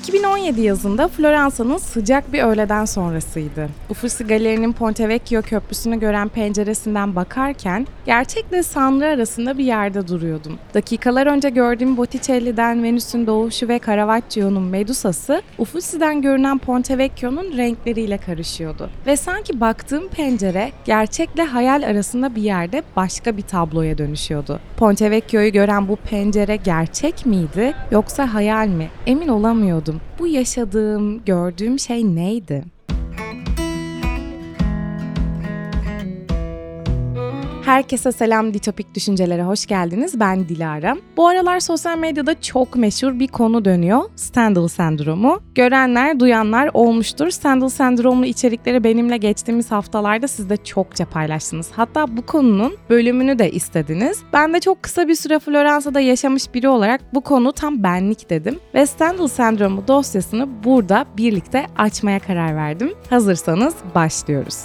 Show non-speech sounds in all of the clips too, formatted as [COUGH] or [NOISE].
2017 yazında Floransa'nın sıcak bir öğleden sonrasıydı. Uffizi Galeri'nin Ponte Vecchio köprüsünü gören penceresinden bakarken gerçekle Sanrı arasında bir yerde duruyordum. Dakikalar önce gördüğüm Botticelli'den Venüs'ün doğuşu ve Caravaggio'nun Medusa'sı Uffizi'den görünen Ponte Vecchio'nun renkleriyle karışıyordu. Ve sanki baktığım pencere gerçekle hayal arasında bir yerde başka bir tabloya dönüşüyordu. Ponte Vecchio'yu gören bu pencere gerçek miydi yoksa hayal mi? Emin olamıyordum. Bu yaşadığım, gördüğüm şey neydi? Herkese selam Ditopik Düşüncelere hoş geldiniz. Ben Dilara. Bu aralar sosyal medyada çok meşhur bir konu dönüyor. Stendhal sendromu. Görenler, duyanlar olmuştur. Stendhal sendromlu içerikleri benimle geçtiğimiz haftalarda siz de çokça paylaştınız. Hatta bu konunun bölümünü de istediniz. Ben de çok kısa bir süre Floransa'da yaşamış biri olarak bu konu tam benlik dedim. Ve Stendhal sendromu dosyasını burada birlikte açmaya karar verdim. Hazırsanız başlıyoruz.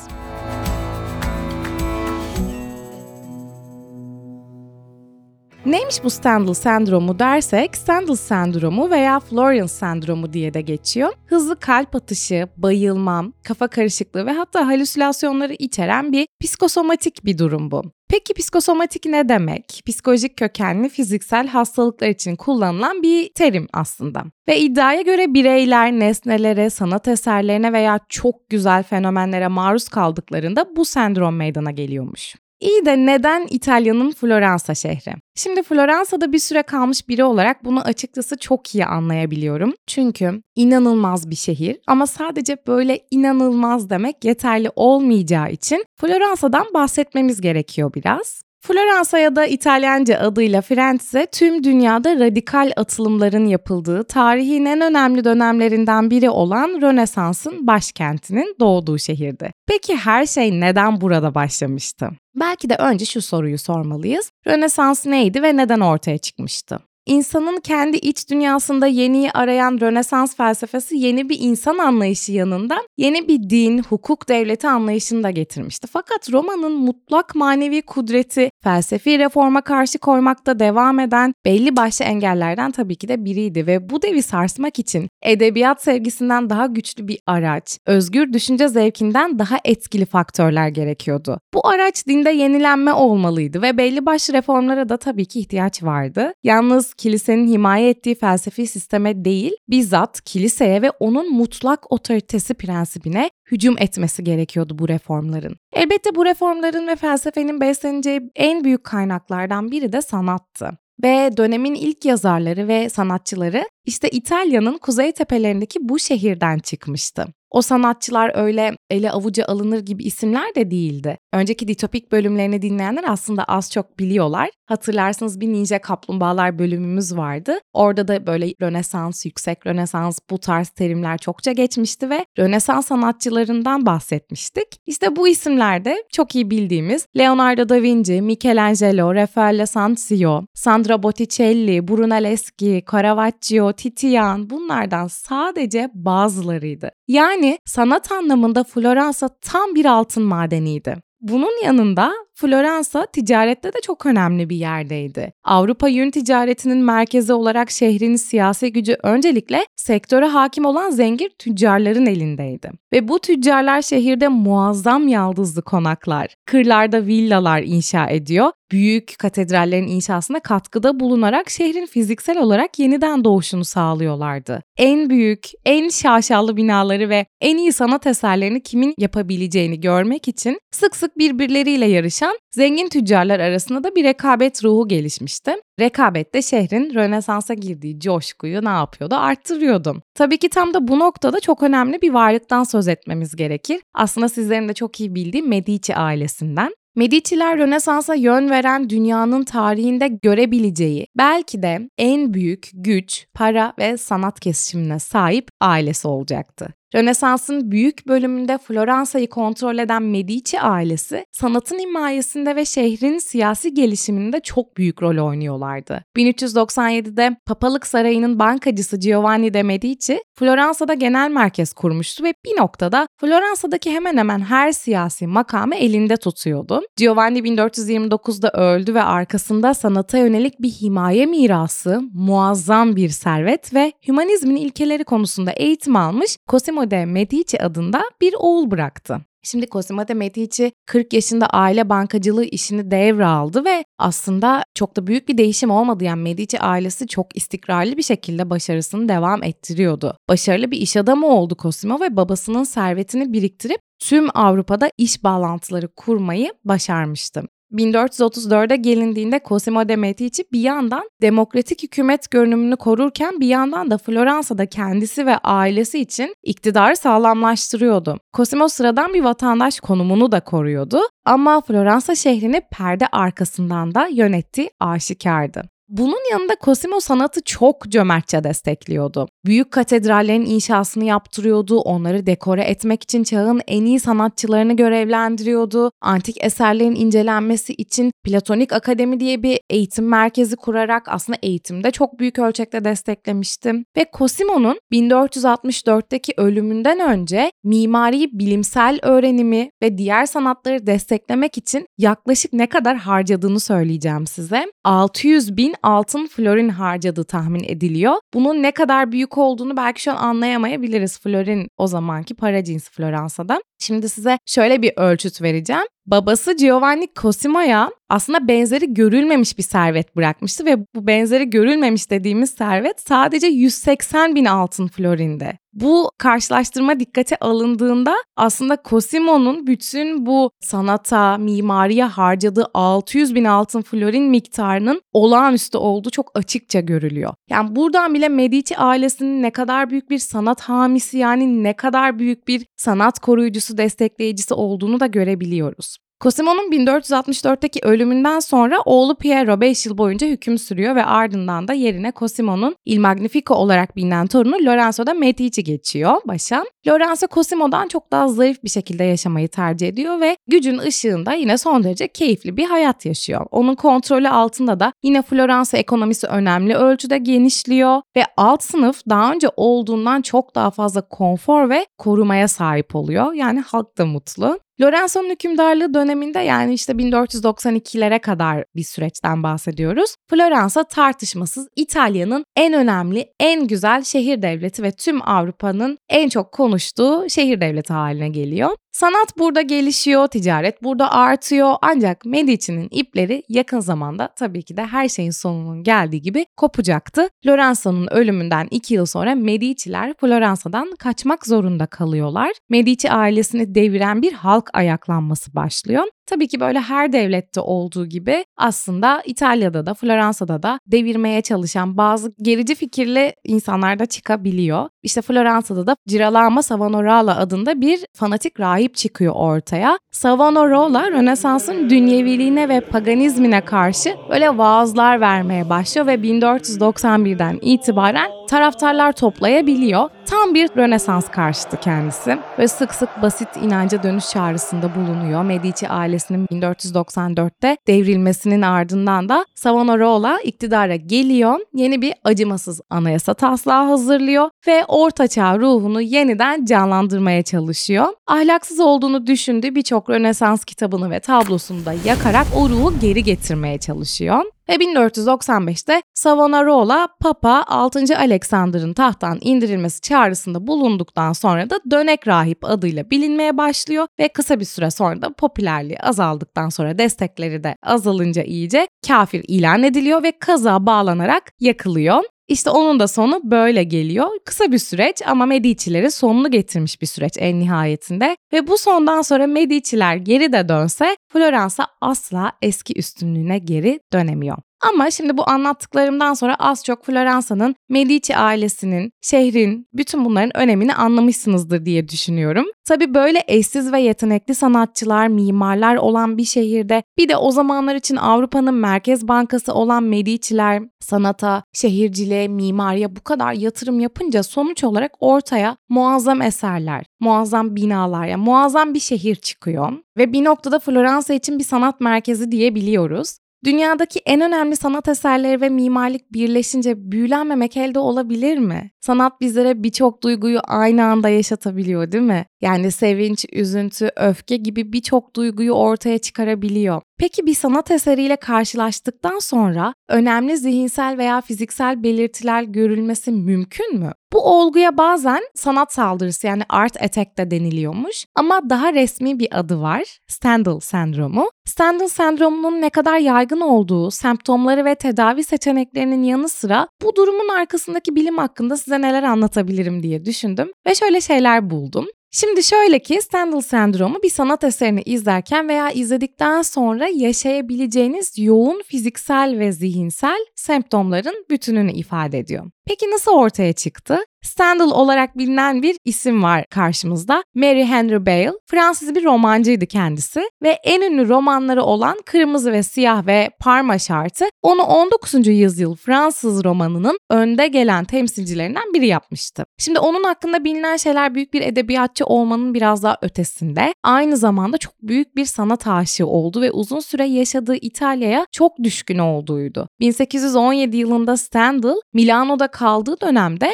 Neymiş bu Stendhal sendromu dersek, Stendhal sendromu veya Florence sendromu diye de geçiyor. Hızlı kalp atışı, bayılma, kafa karışıklığı ve hatta halüsinasyonları içeren bir psikosomatik bir durum bu. Peki psikosomatik ne demek? Psikolojik kökenli fiziksel hastalıklar için kullanılan bir terim aslında. Ve iddiaya göre bireyler nesnelere, sanat eserlerine veya çok güzel fenomenlere maruz kaldıklarında bu sendrom meydana geliyormuş. İyi de neden İtalya'nın Floransa şehri? Şimdi Floransa'da bir süre kalmış biri olarak bunu açıkçası çok iyi anlayabiliyorum. Çünkü inanılmaz bir şehir ama sadece böyle inanılmaz demek yeterli olmayacağı için Floransa'dan bahsetmemiz gerekiyor biraz. Floransa ya da İtalyanca adıyla Firenze tüm dünyada radikal atılımların yapıldığı tarihin en önemli dönemlerinden biri olan Rönesans'ın başkentinin doğduğu şehirdi. Peki her şey neden burada başlamıştı? Belki de önce şu soruyu sormalıyız. Rönesans neydi ve neden ortaya çıkmıştı? İnsanın kendi iç dünyasında yeniyi arayan Rönesans felsefesi yeni bir insan anlayışı yanında yeni bir din, hukuk devleti anlayışını da getirmişti. Fakat Roma'nın mutlak manevi kudreti felsefi reforma karşı koymakta devam eden belli başlı engellerden tabii ki de biriydi ve bu devi sarsmak için edebiyat sevgisinden daha güçlü bir araç, özgür düşünce zevkinden daha etkili faktörler gerekiyordu. Bu araç dinde yenilenme olmalıydı ve belli başlı reformlara da tabii ki ihtiyaç vardı. Yalnız kilisenin himaye ettiği felsefi sisteme değil, bizzat kiliseye ve onun mutlak otoritesi prensibine hücum etmesi gerekiyordu bu reformların. Elbette bu reformların ve felsefenin besleneceği en büyük kaynaklardan biri de sanattı. Ve dönemin ilk yazarları ve sanatçıları işte İtalya'nın kuzey tepelerindeki bu şehirden çıkmıştı. O sanatçılar öyle ele avuca alınır gibi isimler de değildi. Önceki ditopik bölümlerini dinleyenler aslında az çok biliyorlar. Hatırlarsınız bir Ninja Kaplumbağalar bölümümüz vardı. Orada da böyle Rönesans, yüksek Rönesans bu tarz terimler çokça geçmişti ve Rönesans sanatçılarından bahsetmiştik. İşte bu isimler de çok iyi bildiğimiz Leonardo da Vinci, Michelangelo, Raffaello Sanzio, Sandra Botticelli, Brunelleschi, Caravaggio, Titian bunlardan sadece bazılarıydı. Yani sanat anlamında Floransa tam bir altın madeniydi. Bunun yanında Floransa ticarette de çok önemli bir yerdeydi. Avrupa yün ticaretinin merkezi olarak şehrin siyasi gücü öncelikle sektöre hakim olan zengin tüccarların elindeydi. Ve bu tüccarlar şehirde muazzam yaldızlı konaklar, kırlarda villalar inşa ediyor büyük katedrallerin inşasına katkıda bulunarak şehrin fiziksel olarak yeniden doğuşunu sağlıyorlardı. En büyük, en şaşalı binaları ve en iyi sanat eserlerini kimin yapabileceğini görmek için sık sık birbirleriyle yarışan zengin tüccarlar arasında da bir rekabet ruhu gelişmişti. Rekabet de şehrin Rönesans'a girdiği coşkuyu ne yapıyordu? Arttırıyordu. Tabii ki tam da bu noktada çok önemli bir varlıktan söz etmemiz gerekir. Aslında sizlerin de çok iyi bildiği Medici ailesinden. Medici'ler Rönesans'a yön veren dünyanın tarihinde görebileceği belki de en büyük güç, para ve sanat kesişimine sahip ailesi olacaktı. Rönesans'ın büyük bölümünde Floransa'yı kontrol eden Medici ailesi sanatın himayesinde ve şehrin siyasi gelişiminde çok büyük rol oynuyorlardı. 1397'de Papalık Sarayı'nın bankacısı Giovanni de Medici, Floransa'da genel merkez kurmuştu ve bir noktada Floransa'daki hemen hemen her siyasi makamı elinde tutuyordu. Giovanni 1429'da öldü ve arkasında sanata yönelik bir himaye mirası, muazzam bir servet ve hümanizmin ilkeleri konusunda eğitim almış Cosimo de Medici adında bir oğul bıraktı. Şimdi Cosimo de Medici 40 yaşında aile bankacılığı işini devraldı ve aslında çok da büyük bir değişim olmadı. Yani Medici ailesi çok istikrarlı bir şekilde başarısını devam ettiriyordu. Başarılı bir iş adamı oldu Cosimo ve babasının servetini biriktirip tüm Avrupa'da iş bağlantıları kurmayı başarmıştı. 1434'e gelindiğinde Cosimo de Medici bir yandan demokratik hükümet görünümünü korurken bir yandan da Floransa'da kendisi ve ailesi için iktidarı sağlamlaştırıyordu. Cosimo sıradan bir vatandaş konumunu da koruyordu ama Floransa şehrini perde arkasından da yönettiği aşikardı. Bunun yanında Cosimo sanatı çok cömertçe destekliyordu. Büyük katedrallerin inşasını yaptırıyordu, onları dekore etmek için çağın en iyi sanatçılarını görevlendiriyordu. Antik eserlerin incelenmesi için Platonik Akademi diye bir eğitim merkezi kurarak aslında eğitimde çok büyük ölçekte desteklemişti. Ve Cosimo'nun 1464'teki ölümünden önce mimari bilimsel öğrenimi ve diğer sanatları desteklemek için yaklaşık ne kadar harcadığını söyleyeceğim size. 600 bin altın florin harcadığı tahmin ediliyor. Bunun ne kadar büyük olduğunu belki şu an anlayamayabiliriz florin o zamanki para cinsi Floransa'da. Şimdi size şöyle bir ölçüt vereceğim. Babası Giovanni Cosimo'ya aslında benzeri görülmemiş bir servet bırakmıştı ve bu benzeri görülmemiş dediğimiz servet sadece 180 bin altın florinde. Bu karşılaştırma dikkate alındığında aslında Cosimo'nun bütün bu sanata, mimariye harcadığı 600 bin altın florin miktarının olağanüstü olduğu çok açıkça görülüyor. Yani buradan bile Medici ailesinin ne kadar büyük bir sanat hamisi yani ne kadar büyük bir sanat koruyucusu, destekleyicisi olduğunu da görebiliyoruz. Cosimo'nun 1464'teki ölümünden sonra oğlu Piero 5 yıl boyunca hüküm sürüyor ve ardından da yerine Cosimo'nun Il Magnifico olarak bilinen torunu Lorenzo da Medici geçiyor başa. Lorenzo Cosimo'dan çok daha zayıf bir şekilde yaşamayı tercih ediyor ve gücün ışığında yine son derece keyifli bir hayat yaşıyor. Onun kontrolü altında da yine Floransa ekonomisi önemli ölçüde genişliyor ve alt sınıf daha önce olduğundan çok daha fazla konfor ve korumaya sahip oluyor. Yani halk da mutlu. Lorenzo'nun hükümdarlığı döneminde yani işte 1492'lere kadar bir süreçten bahsediyoruz. Floransa tartışmasız İtalya'nın en önemli, en güzel şehir devleti ve tüm Avrupa'nın en çok konuştuğu şehir devleti haline geliyor. Sanat burada gelişiyor, ticaret burada artıyor ancak Medici'nin ipleri yakın zamanda tabii ki de her şeyin sonunun geldiği gibi kopacaktı. Lorenzo'nun ölümünden 2 yıl sonra Medici'ler Floransa'dan kaçmak zorunda kalıyorlar. Medici ailesini deviren bir halk ayaklanması başlıyor. Tabii ki böyle her devlette olduğu gibi aslında İtalya'da da Floransa'da da devirmeye çalışan bazı gerici fikirli insanlar da çıkabiliyor. İşte Floransa'da da Girolamo Savonarola adında bir fanatik rahip çıkıyor ortaya. Savonarola Rönesans'ın dünyeviliğine ve paganizmine karşı böyle vaazlar vermeye başlıyor ve 1491'den itibaren taraftarlar toplayabiliyor. Tam bir Rönesans karşıtı kendisi. Ve sık sık basit inanca dönüş çağrısında bulunuyor. Medici ailesinin 1494'te devrilmesinin ardından da Savonarola iktidara geliyor. Yeni bir acımasız anayasa taslağı hazırlıyor ve ortaçağ ruhunu yeniden canlandırmaya çalışıyor. Ahlaksız olduğunu düşündüğü birçok Rönesans kitabını ve tablosunu da yakarak o ruhu geri getirmeye çalışıyor. Ve 1495'te Savonarola Papa 6. Alexander'ın tahttan indirilmesi çağrısında bulunduktan sonra da dönek rahip adıyla bilinmeye başlıyor ve kısa bir süre sonra da popülerliği azaldıktan sonra destekleri de azalınca iyice kafir ilan ediliyor ve kaza bağlanarak yakılıyor. İşte onun da sonu böyle geliyor. Kısa bir süreç ama Medici'leri sonunu getirmiş bir süreç en nihayetinde. Ve bu sondan sonra Medici'ler geri de dönse Floransa asla eski üstünlüğüne geri dönemiyor. Ama şimdi bu anlattıklarımdan sonra az çok Floransa'nın Medici ailesinin, şehrin, bütün bunların önemini anlamışsınızdır diye düşünüyorum. Tabii böyle eşsiz ve yetenekli sanatçılar, mimarlar olan bir şehirde bir de o zamanlar için Avrupa'nın merkez bankası olan Medici'ler sanata, şehirciliğe, mimariye bu kadar yatırım yapınca sonuç olarak ortaya muazzam eserler, muazzam binalar, yani muazzam bir şehir çıkıyor. Ve bir noktada Floransa için bir sanat merkezi diyebiliyoruz. Dünyadaki en önemli sanat eserleri ve mimarlık birleşince büyülenmemek elde olabilir mi? Sanat bizlere birçok duyguyu aynı anda yaşatabiliyor değil mi? Yani sevinç, üzüntü, öfke gibi birçok duyguyu ortaya çıkarabiliyor. Peki bir sanat eseriyle karşılaştıktan sonra önemli zihinsel veya fiziksel belirtiler görülmesi mümkün mü? Bu olguya bazen sanat saldırısı yani art attack de deniliyormuş ama daha resmi bir adı var. Stendhal sendromu. Stendhal sendromunun ne kadar yaygın olduğu, semptomları ve tedavi seçeneklerinin yanı sıra bu durumun arkasındaki bilim hakkında size neler anlatabilirim diye düşündüm ve şöyle şeyler buldum. Şimdi şöyle ki Stendhal sendromu bir sanat eserini izlerken veya izledikten sonra yaşayabileceğiniz yoğun fiziksel ve zihinsel semptomların bütününü ifade ediyor. Peki nasıl ortaya çıktı? Stendhal olarak bilinen bir isim var karşımızda. Mary Henry Bale. Fransız bir romancıydı kendisi ve en ünlü romanları olan Kırmızı ve Siyah ve Parma Şartı onu 19. yüzyıl Fransız romanının önde gelen temsilcilerinden biri yapmıştı. Şimdi onun hakkında bilinen şeyler büyük bir edebiyatçı olmanın biraz daha ötesinde. Aynı zamanda çok büyük bir sanat aşığı oldu ve uzun süre yaşadığı İtalya'ya çok düşkün olduğuydu. 1817 yılında Stendhal Milano'da kaldığı dönemde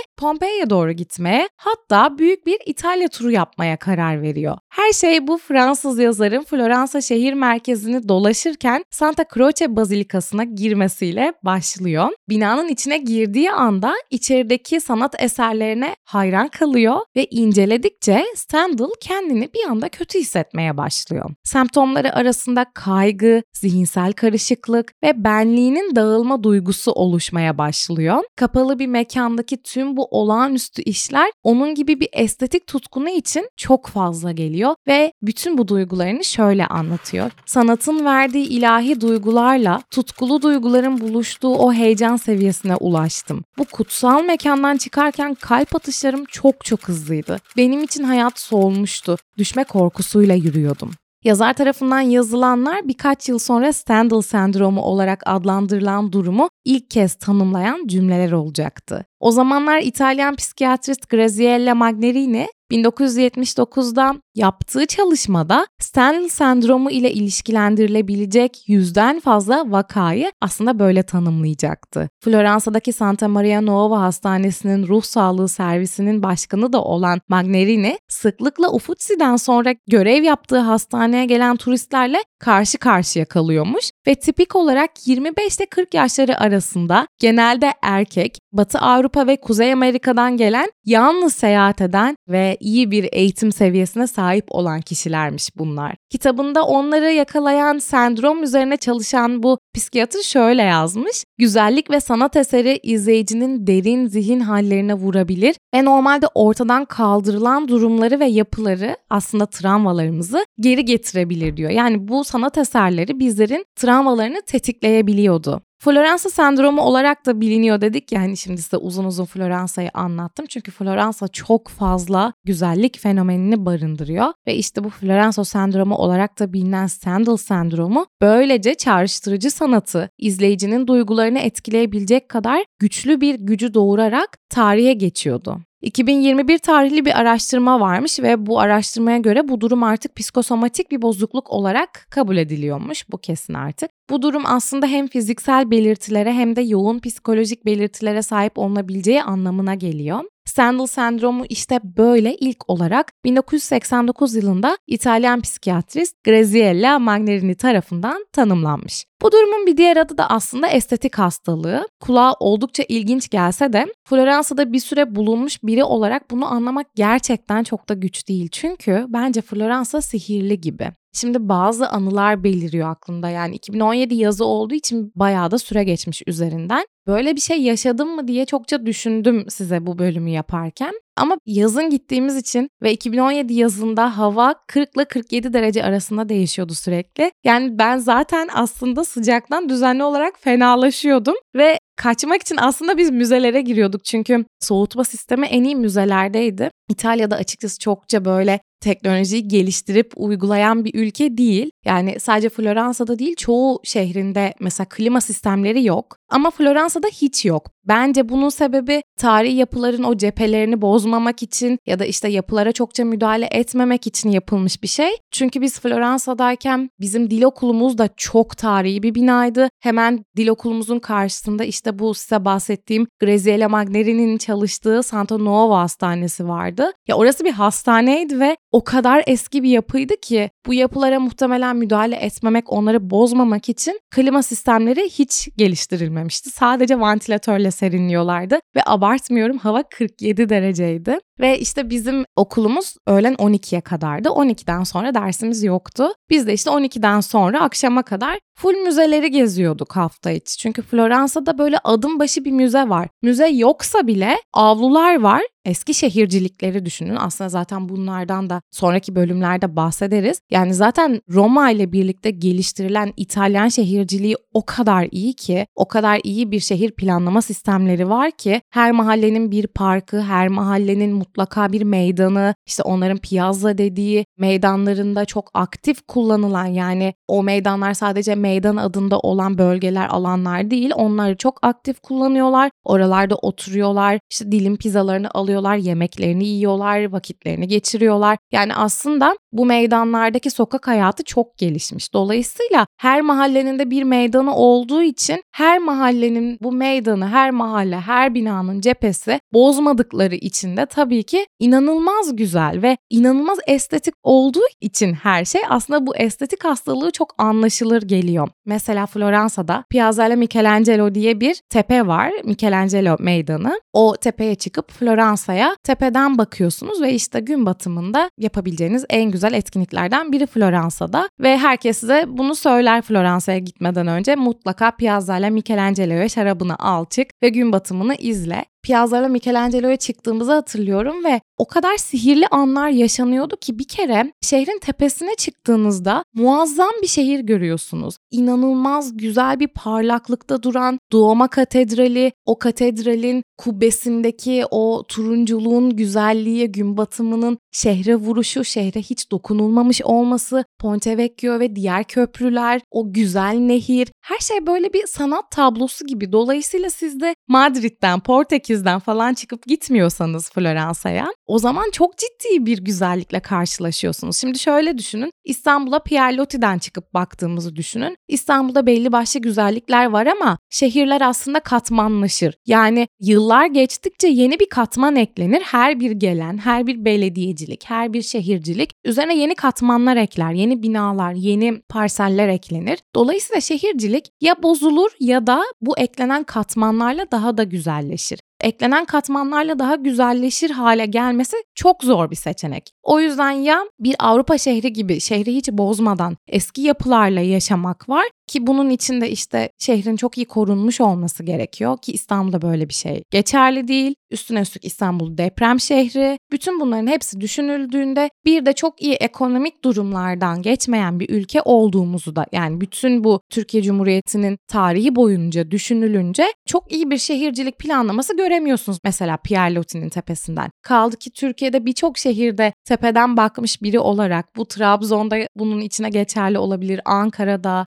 Pompei'ye doğru gitmeye hatta büyük bir İtalya turu yapmaya karar veriyor. Her şey bu Fransız yazarın Floransa şehir merkezini dolaşırken Santa Croce Bazilikası'na girmesiyle başlıyor. Binanın içine girdiği anda içerideki sanat eserlerine hayran kalıyor ve inceledikçe Stendhal kendini bir anda kötü hissetmeye başlıyor. Semptomları arasında kaygı, zihinsel karışıklık ve benliğinin dağılma duygusu oluşmaya başlıyor. Kapalı bir mekandaki tüm bu olağanüstü işler onun gibi bir estetik tutkunu için çok fazla geliyor ve bütün bu duygularını şöyle anlatıyor. Sanatın verdiği ilahi duygularla tutkulu duyguların buluştuğu o heyecan seviyesine ulaştım. Bu kutsal mekandan çıkarken kalp atışlarım çok çok hızlıydı. Benim için hayat solmuştu. Düşme korkusuyla yürüyordum. Yazar tarafından yazılanlar birkaç yıl sonra Stendhal sendromu olarak adlandırılan durumu ilk kez tanımlayan cümleler olacaktı. O zamanlar İtalyan psikiyatrist Graziella Magnerini 1979'da yaptığı çalışmada Stendhal sendromu ile ilişkilendirilebilecek yüzden fazla vakayı aslında böyle tanımlayacaktı. Floransa'daki Santa Maria Nuova Hastanesi'nin ruh sağlığı servisinin başkanı da olan Magnerini sıklıkla Ufutsi'den sonra görev yaptığı hastaneye gelen turistlerle karşı karşıya kalıyormuş ve tipik olarak 25 ile 40 yaşları arasında genelde erkek, Batı Avrupa ve Kuzey Amerika'dan gelen, yalnız seyahat eden ve iyi bir eğitim seviyesine sahip olan kişilermiş bunlar. Kitabında onları yakalayan sendrom üzerine çalışan bu psikiyatr şöyle yazmış. Güzellik ve sanat eseri izleyicinin derin zihin hallerine vurabilir ve normalde ortadan kaldırılan durumları ve yapıları aslında travmalarımızı geri getirebilir diyor. Yani bu sanat eserleri bizlerin travmalarını tetikleyebiliyordu. Floransa sendromu olarak da biliniyor dedik ya hani şimdi size uzun uzun Floransa'yı anlattım. Çünkü Floransa çok fazla güzellik fenomenini barındırıyor. Ve işte bu Floransa sendromu olarak da bilinen Stendhal sendromu böylece çağrıştırıcı sanatı izleyicinin duygularını etkileyebilecek kadar güçlü bir gücü doğurarak tarihe geçiyordu. 2021 tarihli bir araştırma varmış ve bu araştırmaya göre bu durum artık psikosomatik bir bozukluk olarak kabul ediliyormuş. Bu kesin artık. Bu durum aslında hem fiziksel belirtilere hem de yoğun psikolojik belirtilere sahip olunabileceği anlamına geliyor. Stendhal sendromu işte böyle ilk olarak 1989 yılında İtalyan psikiyatrist Graziella Magnerini tarafından tanımlanmış. Bu durumun bir diğer adı da aslında estetik hastalığı. Kulağa oldukça ilginç gelse de Floransa'da bir süre bulunmuş biri olarak bunu anlamak gerçekten çok da güç değil. Çünkü bence Floransa sihirli gibi. Şimdi bazı anılar beliriyor aklımda. Yani 2017 yazı olduğu için bayağı da süre geçmiş üzerinden. Böyle bir şey yaşadım mı diye çokça düşündüm size bu bölümü yaparken. Ama yazın gittiğimiz için ve 2017 yazında hava 40 ile 47 derece arasında değişiyordu sürekli. Yani ben zaten aslında sıcaktan düzenli olarak fenalaşıyordum ve kaçmak için aslında biz müzelere giriyorduk çünkü soğutma sistemi en iyi müzelerdeydi. İtalya'da açıkçası çokça böyle teknolojiyi geliştirip uygulayan bir ülke değil. Yani sadece Floransa'da değil çoğu şehrinde mesela klima sistemleri yok. Ama Floransa'da hiç yok. Bence bunun sebebi tarihi yapıların o cephelerini bozmamak için ya da işte yapılara çokça müdahale etmemek için yapılmış bir şey. Çünkü biz Floransa'dayken bizim dil okulumuz da çok tarihi bir binaydı. Hemen dil okulumuzun karşısında işte bu size bahsettiğim Graziella Magneri'nin çalıştığı Santa Nuova Hastanesi vardı. Ya orası bir hastaneydi ve o kadar eski bir yapıydı ki bu yapılara muhtemelen müdahale etmemek, onları bozmamak için klima sistemleri hiç geliştirilmemişti. Sadece vantilatörle serinliyorlardı ve abartmıyorum hava 47 dereceydi. Ve işte bizim okulumuz öğlen 12'ye kadardı. 12'den sonra dersimiz yoktu. Biz de işte 12'den sonra akşama kadar full müzeleri geziyorduk hafta içi. Çünkü Floransa'da böyle adım başı bir müze var. Müze yoksa bile avlular var eski şehircilikleri düşünün. Aslında zaten bunlardan da sonraki bölümlerde bahsederiz. Yani zaten Roma ile birlikte geliştirilen İtalyan şehirciliği o kadar iyi ki, o kadar iyi bir şehir planlama sistemleri var ki her mahallenin bir parkı, her mahallenin mutlaka bir meydanı, işte onların piazza dediği meydanlarında çok aktif kullanılan yani o meydanlar sadece meydan adında olan bölgeler, alanlar değil. Onları çok aktif kullanıyorlar. Oralarda oturuyorlar. işte dilim pizzalarını alıyorlar, yemeklerini yiyorlar, vakitlerini geçiriyorlar. Yani aslında bu meydanlardaki sokak hayatı çok gelişmiş. Dolayısıyla her mahallenin de bir meydanı olduğu için her mahallenin bu meydanı, her mahalle, her binanın cephesi bozmadıkları için de tabii ki inanılmaz güzel ve inanılmaz estetik olduğu için her şey aslında bu estetik hastalığı çok anlaşılır geliyor. Mesela Floransa'da Piazzale Michelangelo diye bir tepe var. Michelangelo meydanı. O tepeye çıkıp Floransa'ya tepeden bakıyorsunuz ve işte gün batımında yapabileceğiniz en güzel etkinliklerden biri Floransa'da ve herkes size bunu söyler Floransa'ya gitmeden önce mutlaka Piazzale Michelangelo'ya şarabını al çık ve gün batımını izle. Piazza'la Michelangelo'ya çıktığımızı hatırlıyorum ve o kadar sihirli anlar yaşanıyordu ki bir kere şehrin tepesine çıktığınızda muazzam bir şehir görüyorsunuz. İnanılmaz güzel bir parlaklıkta duran Duomo Katedrali, o katedralin kubbesindeki o turunculuğun güzelliği, gün batımının şehre vuruşu, şehre hiç dokunulmamış olması, Ponte Vecchio ve diğer köprüler, o güzel nehir, her şey böyle bir sanat tablosu gibi. Dolayısıyla siz de Madrid'den, Portekiz'den falan çıkıp gitmiyorsanız Floransa'ya o zaman çok ciddi bir güzellikle karşılaşıyorsunuz. Şimdi şöyle düşünün. İstanbul'a Pierre Loti'den çıkıp baktığımızı düşünün. İstanbul'da belli başlı güzellikler var ama şehirler aslında katmanlaşır. Yani yıllar geçtikçe yeni bir katman eklenir. Her bir gelen, her bir belediyecilik, her bir şehircilik üzerine yeni katmanlar ekler, yeni binalar, yeni parseller eklenir. Dolayısıyla şehircilik ya bozulur ya da bu eklenen katmanlarla daha da güzelleşir eklenen katmanlarla daha güzelleşir hale gelmesi çok zor bir seçenek. O yüzden ya bir Avrupa şehri gibi şehri hiç bozmadan eski yapılarla yaşamak var ki bunun içinde işte şehrin çok iyi korunmuş olması gerekiyor ki İstanbul'da böyle bir şey geçerli değil. Üstüne üstlük İstanbul deprem şehri. Bütün bunların hepsi düşünüldüğünde bir de çok iyi ekonomik durumlardan geçmeyen bir ülke olduğumuzu da yani bütün bu Türkiye Cumhuriyeti'nin tarihi boyunca düşünülünce çok iyi bir şehircilik planlaması göremiyorsunuz mesela Pierre Loti'nin tepesinden. Kaldı ki Türkiye'de birçok şehirde tepeden bakmış biri olarak bu Trabzon'da bunun içine geçerli olabilir. Ankara'da,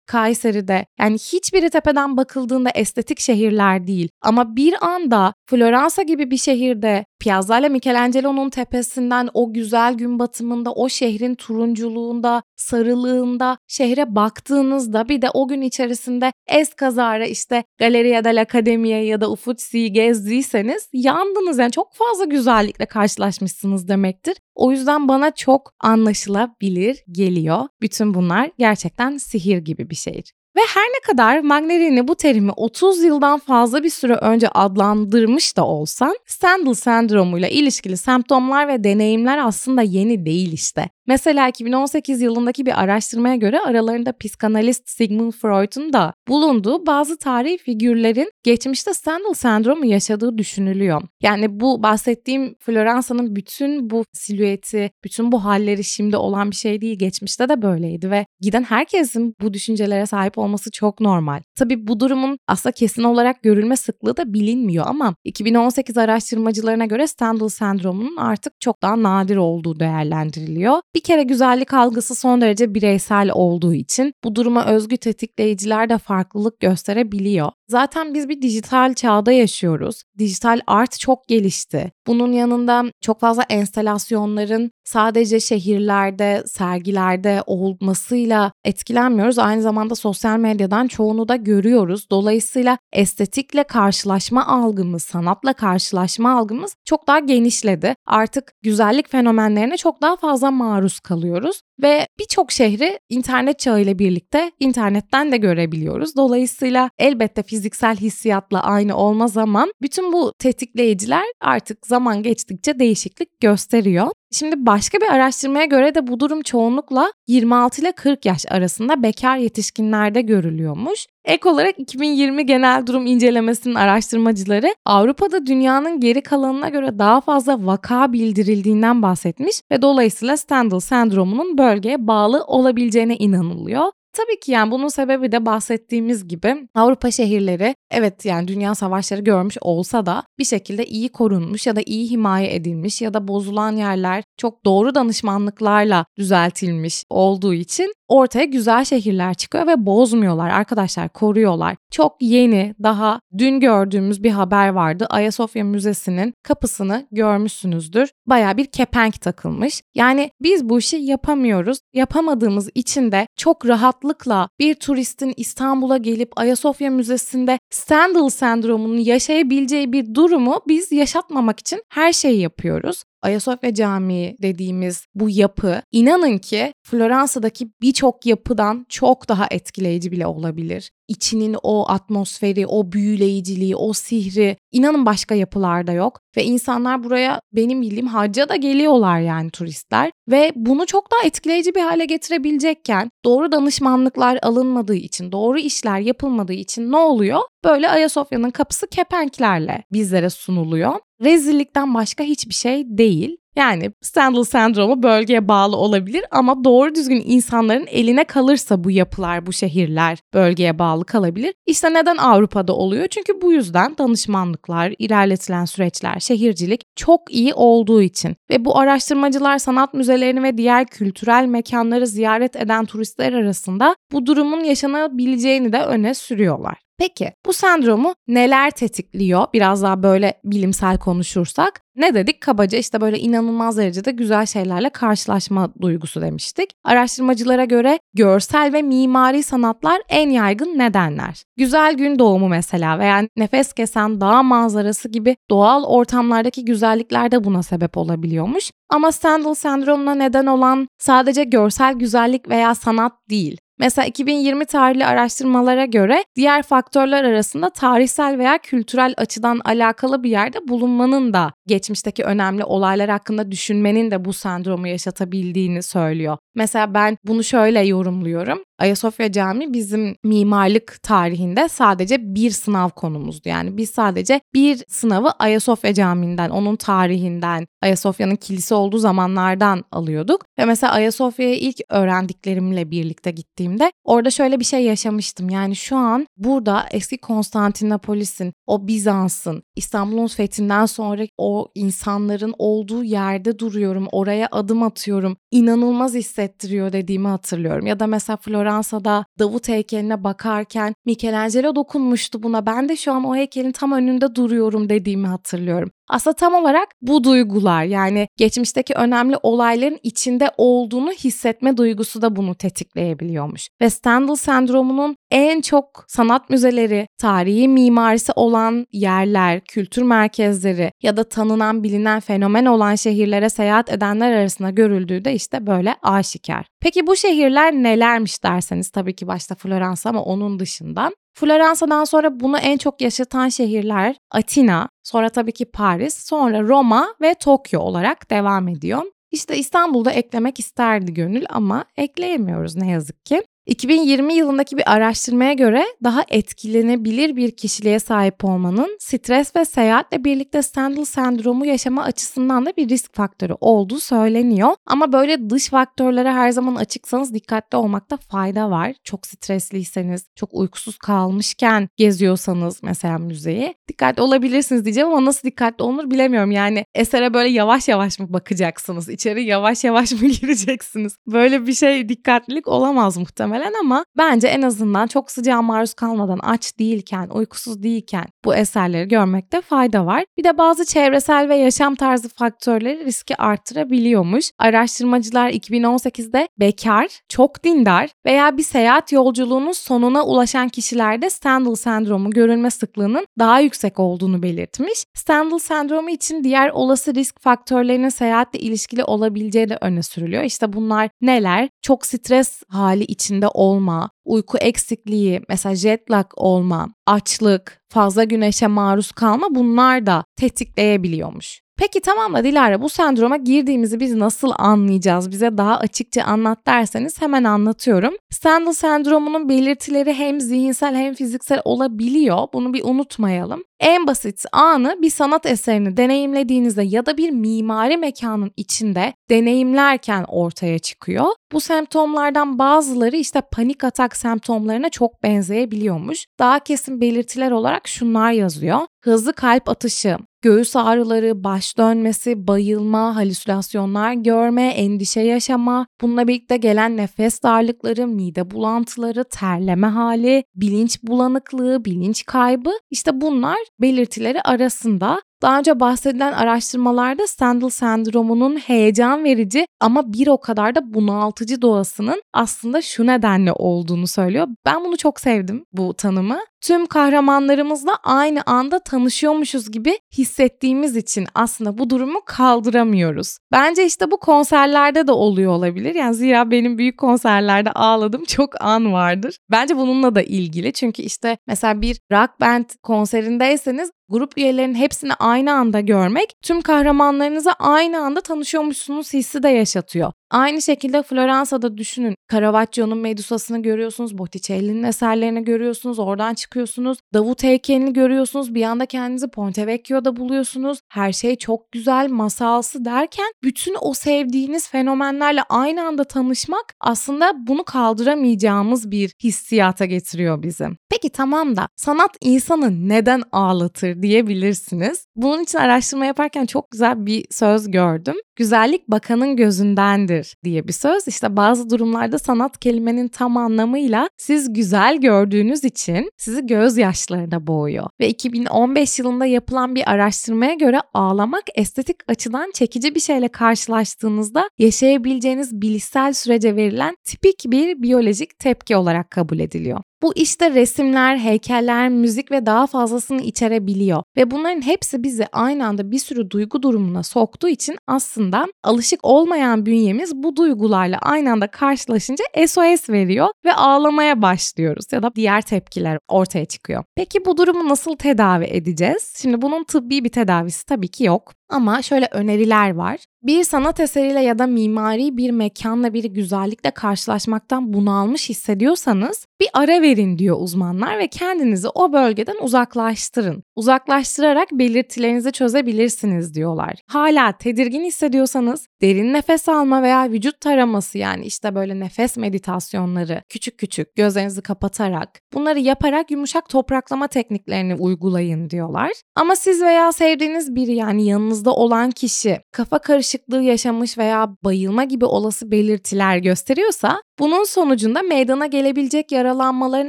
Kayseri'de yani hiçbiri tepeden bakıldığında estetik şehirler değil. Ama bir anda Floransa gibi bir şehirde Piazza ile Michelangelo'nun tepesinden o güzel gün batımında o şehrin turunculuğunda, sarılığında şehre baktığınızda bir de o gün içerisinde es kazara işte Galleria dell'Accademia ya da Uffizi'yi gezdiyseniz yandınız yani çok fazla güzellikle karşılaşmışsınız demektir. O yüzden bana çok anlaşılabilir geliyor. Bütün bunlar gerçekten sihir gibi bir şehir. Ve her ne kadar Magnerini bu terimi 30 yıldan fazla bir süre önce adlandırmış da olsan, Stendhal sendromuyla ilişkili semptomlar ve deneyimler aslında yeni değil işte. Mesela 2018 yılındaki bir araştırmaya göre aralarında psikanalist Sigmund Freud'un da bulunduğu bazı tarihi figürlerin geçmişte Stendhal sendromu yaşadığı düşünülüyor. Yani bu bahsettiğim Floransa'nın bütün bu silüeti, bütün bu halleri şimdi olan bir şey değil. Geçmişte de böyleydi ve giden herkesin bu düşüncelere sahip olması çok normal. Tabii bu durumun aslında kesin olarak görülme sıklığı da bilinmiyor ama 2018 araştırmacılarına göre Stendhal sendromunun artık çok daha nadir olduğu değerlendiriliyor. Bir kere güzellik algısı son derece bireysel olduğu için bu duruma özgü tetikleyiciler de farklılık gösterebiliyor. Zaten biz bir dijital çağda yaşıyoruz. Dijital art çok gelişti. Bunun yanında çok fazla enstalasyonların sadece şehirlerde, sergilerde olmasıyla etkilenmiyoruz. Aynı zamanda sosyal medyadan çoğunu da görüyoruz. Dolayısıyla estetikle karşılaşma algımız, sanatla karşılaşma algımız çok daha genişledi. Artık güzellik fenomenlerine çok daha fazla maruz kalıyoruz ve birçok şehri internet çağı ile birlikte internetten de görebiliyoruz. Dolayısıyla elbette fiziksel hissiyatla aynı olmaz ama bütün bu tetikleyiciler artık zaman geçtikçe değişiklik gösteriyor. Şimdi başka bir araştırmaya göre de bu durum çoğunlukla 26 ile 40 yaş arasında bekar yetişkinlerde görülüyormuş. Ek olarak 2020 genel durum incelemesinin araştırmacıları Avrupa'da dünyanın geri kalanına göre daha fazla vaka bildirildiğinden bahsetmiş ve dolayısıyla Stendhal sendromunun bölgeye bağlı olabileceğine inanılıyor. Tabii ki yani bunun sebebi de bahsettiğimiz gibi Avrupa şehirleri evet yani dünya savaşları görmüş olsa da bir şekilde iyi korunmuş ya da iyi himaye edilmiş ya da bozulan yerler çok doğru danışmanlıklarla düzeltilmiş olduğu için ortaya güzel şehirler çıkıyor ve bozmuyorlar arkadaşlar koruyorlar. Çok yeni daha dün gördüğümüz bir haber vardı. Ayasofya Müzesi'nin kapısını görmüşsünüzdür. Baya bir kepenk takılmış. Yani biz bu işi yapamıyoruz. Yapamadığımız için de çok rahatlıkla bir turistin İstanbul'a gelip Ayasofya Müzesi'nde Stendhal sendromunu yaşayabileceği bir durumu biz yaşatmamak için her şeyi yapıyoruz. Ayasofya Camii dediğimiz bu yapı inanın ki Floransa'daki birçok yapıdan çok daha etkileyici bile olabilir. İçinin o atmosferi, o büyüleyiciliği, o sihri inanın başka yapılarda yok ve insanlar buraya benim bildiğim hacca da geliyorlar yani turistler ve bunu çok daha etkileyici bir hale getirebilecekken doğru danışmanlıklar alınmadığı için, doğru işler yapılmadığı için ne oluyor? Böyle Ayasofya'nın kapısı kepenklerle bizlere sunuluyor. Rezillikten başka hiçbir şey değil. Yani Stendhal sendromu bölgeye bağlı olabilir ama doğru düzgün insanların eline kalırsa bu yapılar, bu şehirler bölgeye bağlı kalabilir. İşte neden Avrupa'da oluyor? Çünkü bu yüzden danışmanlıklar, ilerletilen süreçler, şehircilik çok iyi olduğu için ve bu araştırmacılar sanat müzelerini ve diğer kültürel mekanları ziyaret eden turistler arasında bu durumun yaşanabileceğini de öne sürüyorlar. Peki bu sendromu neler tetikliyor? Biraz daha böyle bilimsel konuşursak. Ne dedik? Kabaca işte böyle inanılmaz derecede güzel şeylerle karşılaşma duygusu demiştik. Araştırmacılara göre görsel ve mimari sanatlar en yaygın nedenler. Güzel gün doğumu mesela veya nefes kesen dağ manzarası gibi doğal ortamlardaki güzellikler de buna sebep olabiliyormuş. Ama Stendhal sendromuna neden olan sadece görsel güzellik veya sanat değil. Mesela 2020 tarihli araştırmalara göre diğer faktörler arasında tarihsel veya kültürel açıdan alakalı bir yerde bulunmanın da geçmişteki önemli olaylar hakkında düşünmenin de bu sendromu yaşatabildiğini söylüyor. Mesela ben bunu şöyle yorumluyorum. Ayasofya Camii bizim mimarlık tarihinde sadece bir sınav konumuzdu. Yani biz sadece bir sınavı Ayasofya Camii'nden, onun tarihinden, Ayasofya'nın kilise olduğu zamanlardan alıyorduk. Ve mesela Ayasofya'ya ilk öğrendiklerimle birlikte gittiğimde orada şöyle bir şey yaşamıştım. Yani şu an burada eski Konstantinopolis'in, o Bizans'ın, İstanbul'un fethinden sonra o insanların olduğu yerde duruyorum, oraya adım atıyorum. İnanılmaz hissettiriyor dediğimi hatırlıyorum. Ya da mesela Floransa'da Davut heykeline bakarken Michelangelo dokunmuştu buna. Ben de şu an o heykelin tam önünde duruyorum dediğimi hatırlıyorum. Aslında tam olarak bu duygular yani geçmişteki önemli olayların içinde olduğunu hissetme duygusu da bunu tetikleyebiliyormuş. Ve Stendhal sendromunun en çok sanat müzeleri, tarihi mimarisi olan yerler, kültür merkezleri ya da tanınan bilinen fenomen olan şehirlere seyahat edenler arasında görüldüğü de işte böyle aşikar. Peki bu şehirler nelermiş derseniz tabii ki başta Floransa ama onun dışında Floransa'dan sonra bunu en çok yaşatan şehirler Atina, sonra tabii ki Paris, sonra Roma ve Tokyo olarak devam ediyor. İşte İstanbul'da eklemek isterdi gönül ama ekleyemiyoruz ne yazık ki. 2020 yılındaki bir araştırmaya göre daha etkilenebilir bir kişiliğe sahip olmanın stres ve seyahatle birlikte Stendhal sendromu yaşama açısından da bir risk faktörü olduğu söyleniyor. Ama böyle dış faktörlere her zaman açıksanız dikkatli olmakta fayda var. Çok stresliyseniz, çok uykusuz kalmışken geziyorsanız mesela müzeyi dikkatli olabilirsiniz diyeceğim ama nasıl dikkatli olunur bilemiyorum. Yani esere böyle yavaş yavaş mı bakacaksınız? İçeri yavaş yavaş mı [LAUGHS] gireceksiniz? Böyle bir şey dikkatlilik olamaz muhtemelen muhtemelen ama bence en azından çok sıcağa maruz kalmadan aç değilken, uykusuz değilken bu eserleri görmekte fayda var. Bir de bazı çevresel ve yaşam tarzı faktörleri riski arttırabiliyormuş. Araştırmacılar 2018'de bekar, çok dindar veya bir seyahat yolculuğunun sonuna ulaşan kişilerde Stendhal sendromu görülme sıklığının daha yüksek olduğunu belirtmiş. Stendhal sendromu için diğer olası risk faktörlerinin seyahatle ilişkili olabileceği de öne sürülüyor. İşte bunlar neler? Çok stres hali içinde olma, uyku eksikliği, mesela jet lag olma, açlık, fazla güneşe maruz kalma bunlar da tetikleyebiliyormuş. Peki tamam da Dilara bu sendroma girdiğimizi biz nasıl anlayacağız? Bize daha açıkça anlat derseniz hemen anlatıyorum. Stendhal sendromunun belirtileri hem zihinsel hem fiziksel olabiliyor. Bunu bir unutmayalım. En basit anı bir sanat eserini deneyimlediğinizde ya da bir mimari mekanın içinde deneyimlerken ortaya çıkıyor. Bu semptomlardan bazıları işte panik atak semptomlarına çok benzeyebiliyormuş. Daha kesin belirtiler olarak şunlar yazıyor. Hızlı kalp atışı, göğüs ağrıları, baş dönmesi, bayılma, halüsinasyonlar görme, endişe yaşama, bununla birlikte gelen nefes darlıkları, mide bulantıları, terleme hali, bilinç bulanıklığı, bilinç kaybı işte bunlar belirtileri arasında. Daha önce bahsedilen araştırmalarda Stendhal sendromunun heyecan verici ama bir o kadar da bunaltıcı doğasının aslında şu nedenle olduğunu söylüyor. Ben bunu çok sevdim bu tanımı. Tüm kahramanlarımızla aynı anda tanışıyormuşuz gibi hissettiğimiz için aslında bu durumu kaldıramıyoruz. Bence işte bu konserlerde de oluyor olabilir. Yani zira benim büyük konserlerde ağladığım çok an vardır. Bence bununla da ilgili. Çünkü işte mesela bir rock band konserindeyseniz grup üyelerinin hepsini aynı anda görmek tüm kahramanlarınıza aynı anda tanışıyormuşsunuz hissi de yaşatıyor. Aynı şekilde Floransa'da düşünün. Caravaggio'nun Medusa'sını görüyorsunuz, Botticelli'nin eserlerini görüyorsunuz, oradan çıkıyorsunuz. Davut heykelini görüyorsunuz, bir anda kendinizi Ponte Vecchio'da buluyorsunuz. Her şey çok güzel, masalsı derken bütün o sevdiğiniz fenomenlerle aynı anda tanışmak aslında bunu kaldıramayacağımız bir hissiyata getiriyor bizi. Peki tamam da sanat insanı neden ağlatır diyebilirsiniz. Bunun için araştırma yaparken çok güzel bir söz gördüm. Güzellik bakanın gözündendir diye bir söz. İşte bazı durumlarda sanat kelimenin tam anlamıyla siz güzel gördüğünüz için sizi gözyaşlarına boğuyor. Ve 2015 yılında yapılan bir araştırmaya göre ağlamak estetik açıdan çekici bir şeyle karşılaştığınızda yaşayabileceğiniz bilişsel sürece verilen tipik bir biyolojik tepki olarak kabul ediliyor. Bu işte resimler, heykeller, müzik ve daha fazlasını içerebiliyor. Ve bunların hepsi bizi aynı anda bir sürü duygu durumuna soktuğu için aslında alışık olmayan bünyemiz bu duygularla aynı anda karşılaşınca SOS veriyor ve ağlamaya başlıyoruz ya da diğer tepkiler ortaya çıkıyor. Peki bu durumu nasıl tedavi edeceğiz? Şimdi bunun tıbbi bir tedavisi tabii ki yok. Ama şöyle öneriler var. Bir sanat eseriyle ya da mimari bir mekanla bir güzellikle karşılaşmaktan bunalmış hissediyorsanız bir ara verin diyor uzmanlar ve kendinizi o bölgeden uzaklaştırın. Uzaklaştırarak belirtilerinizi çözebilirsiniz diyorlar. Hala tedirgin hissediyorsanız derin nefes alma veya vücut taraması yani işte böyle nefes meditasyonları küçük küçük gözlerinizi kapatarak bunları yaparak yumuşak topraklama tekniklerini uygulayın diyorlar. Ama siz veya sevdiğiniz biri yani yanınızda olan kişi kafa karışıklığı yaşamış veya bayılma gibi olası belirtiler gösteriyorsa bunun sonucunda meydana gelebilecek yaralanmaların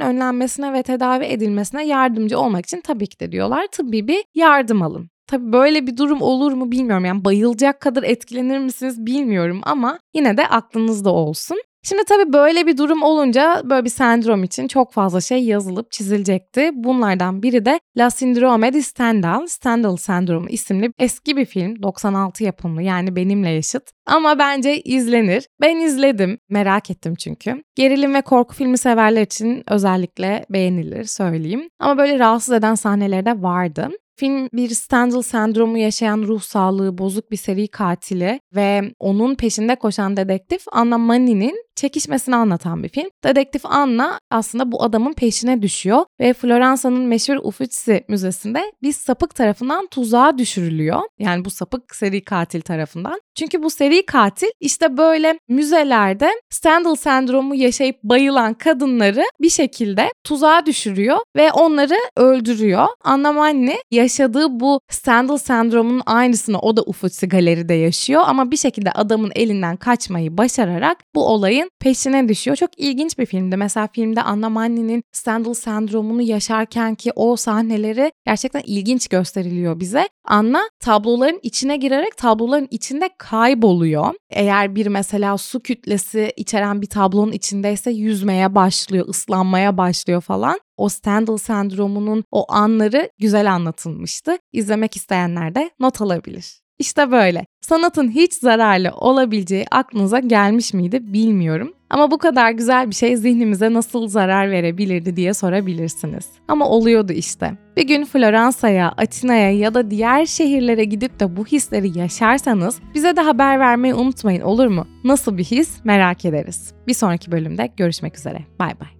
önlenmesine ve tedavi edilmesine yardımcı olmak için tabii ki de diyorlar tıbbi bir yardım alın. Tabii böyle bir durum olur mu bilmiyorum. Yani bayılacak kadar etkilenir misiniz bilmiyorum ama yine de aklınızda olsun. Şimdi tabii böyle bir durum olunca böyle bir sendrom için çok fazla şey yazılıp çizilecekti. Bunlardan biri de La Sindrome di Stendhal, Stendhal sendromu isimli eski bir film 96 yapımlı yani benimle yaşıt. Ama bence izlenir. Ben izledim. Merak ettim çünkü. Gerilim ve korku filmi severler için özellikle beğenilir söyleyeyim. Ama böyle rahatsız eden sahneleri de vardı. Film bir Stendhal sendromu yaşayan ruh sağlığı bozuk bir seri katili ve onun peşinde koşan dedektif Anna Mani'nin çekişmesini anlatan bir film. Dedektif Anna aslında bu adamın peşine düşüyor ve Floransa'nın meşhur Uffizi Müzesi'nde bir sapık tarafından tuzağa düşürülüyor. Yani bu sapık seri katil tarafından. Çünkü bu seri katil işte böyle müzelerde Stendhal sendromu yaşayıp bayılan kadınları bir şekilde tuzağa düşürüyor ve onları öldürüyor. Anna Manni yaşadığı bu Stendhal sendromunun aynısını o da Uffizi Galeri'de yaşıyor ama bir şekilde adamın elinden kaçmayı başararak bu olayın peşine düşüyor. Çok ilginç bir filmdi. Mesela filmde Anna Manni'nin Stendhal sendromunu yaşarken ki o sahneleri gerçekten ilginç gösteriliyor bize. Anna tabloların içine girerek tabloların içinde kayboluyor. Eğer bir mesela su kütlesi içeren bir tablonun içindeyse yüzmeye başlıyor, ıslanmaya başlıyor falan. O Stendhal sendromunun o anları güzel anlatılmıştı. İzlemek isteyenler de not alabilir. İşte böyle. Sanatın hiç zararlı olabileceği aklınıza gelmiş miydi bilmiyorum. Ama bu kadar güzel bir şey zihnimize nasıl zarar verebilirdi diye sorabilirsiniz. Ama oluyordu işte. Bir gün Floransa'ya, Atina'ya ya da diğer şehirlere gidip de bu hisleri yaşarsanız bize de haber vermeyi unutmayın olur mu? Nasıl bir his merak ederiz. Bir sonraki bölümde görüşmek üzere. Bay bay.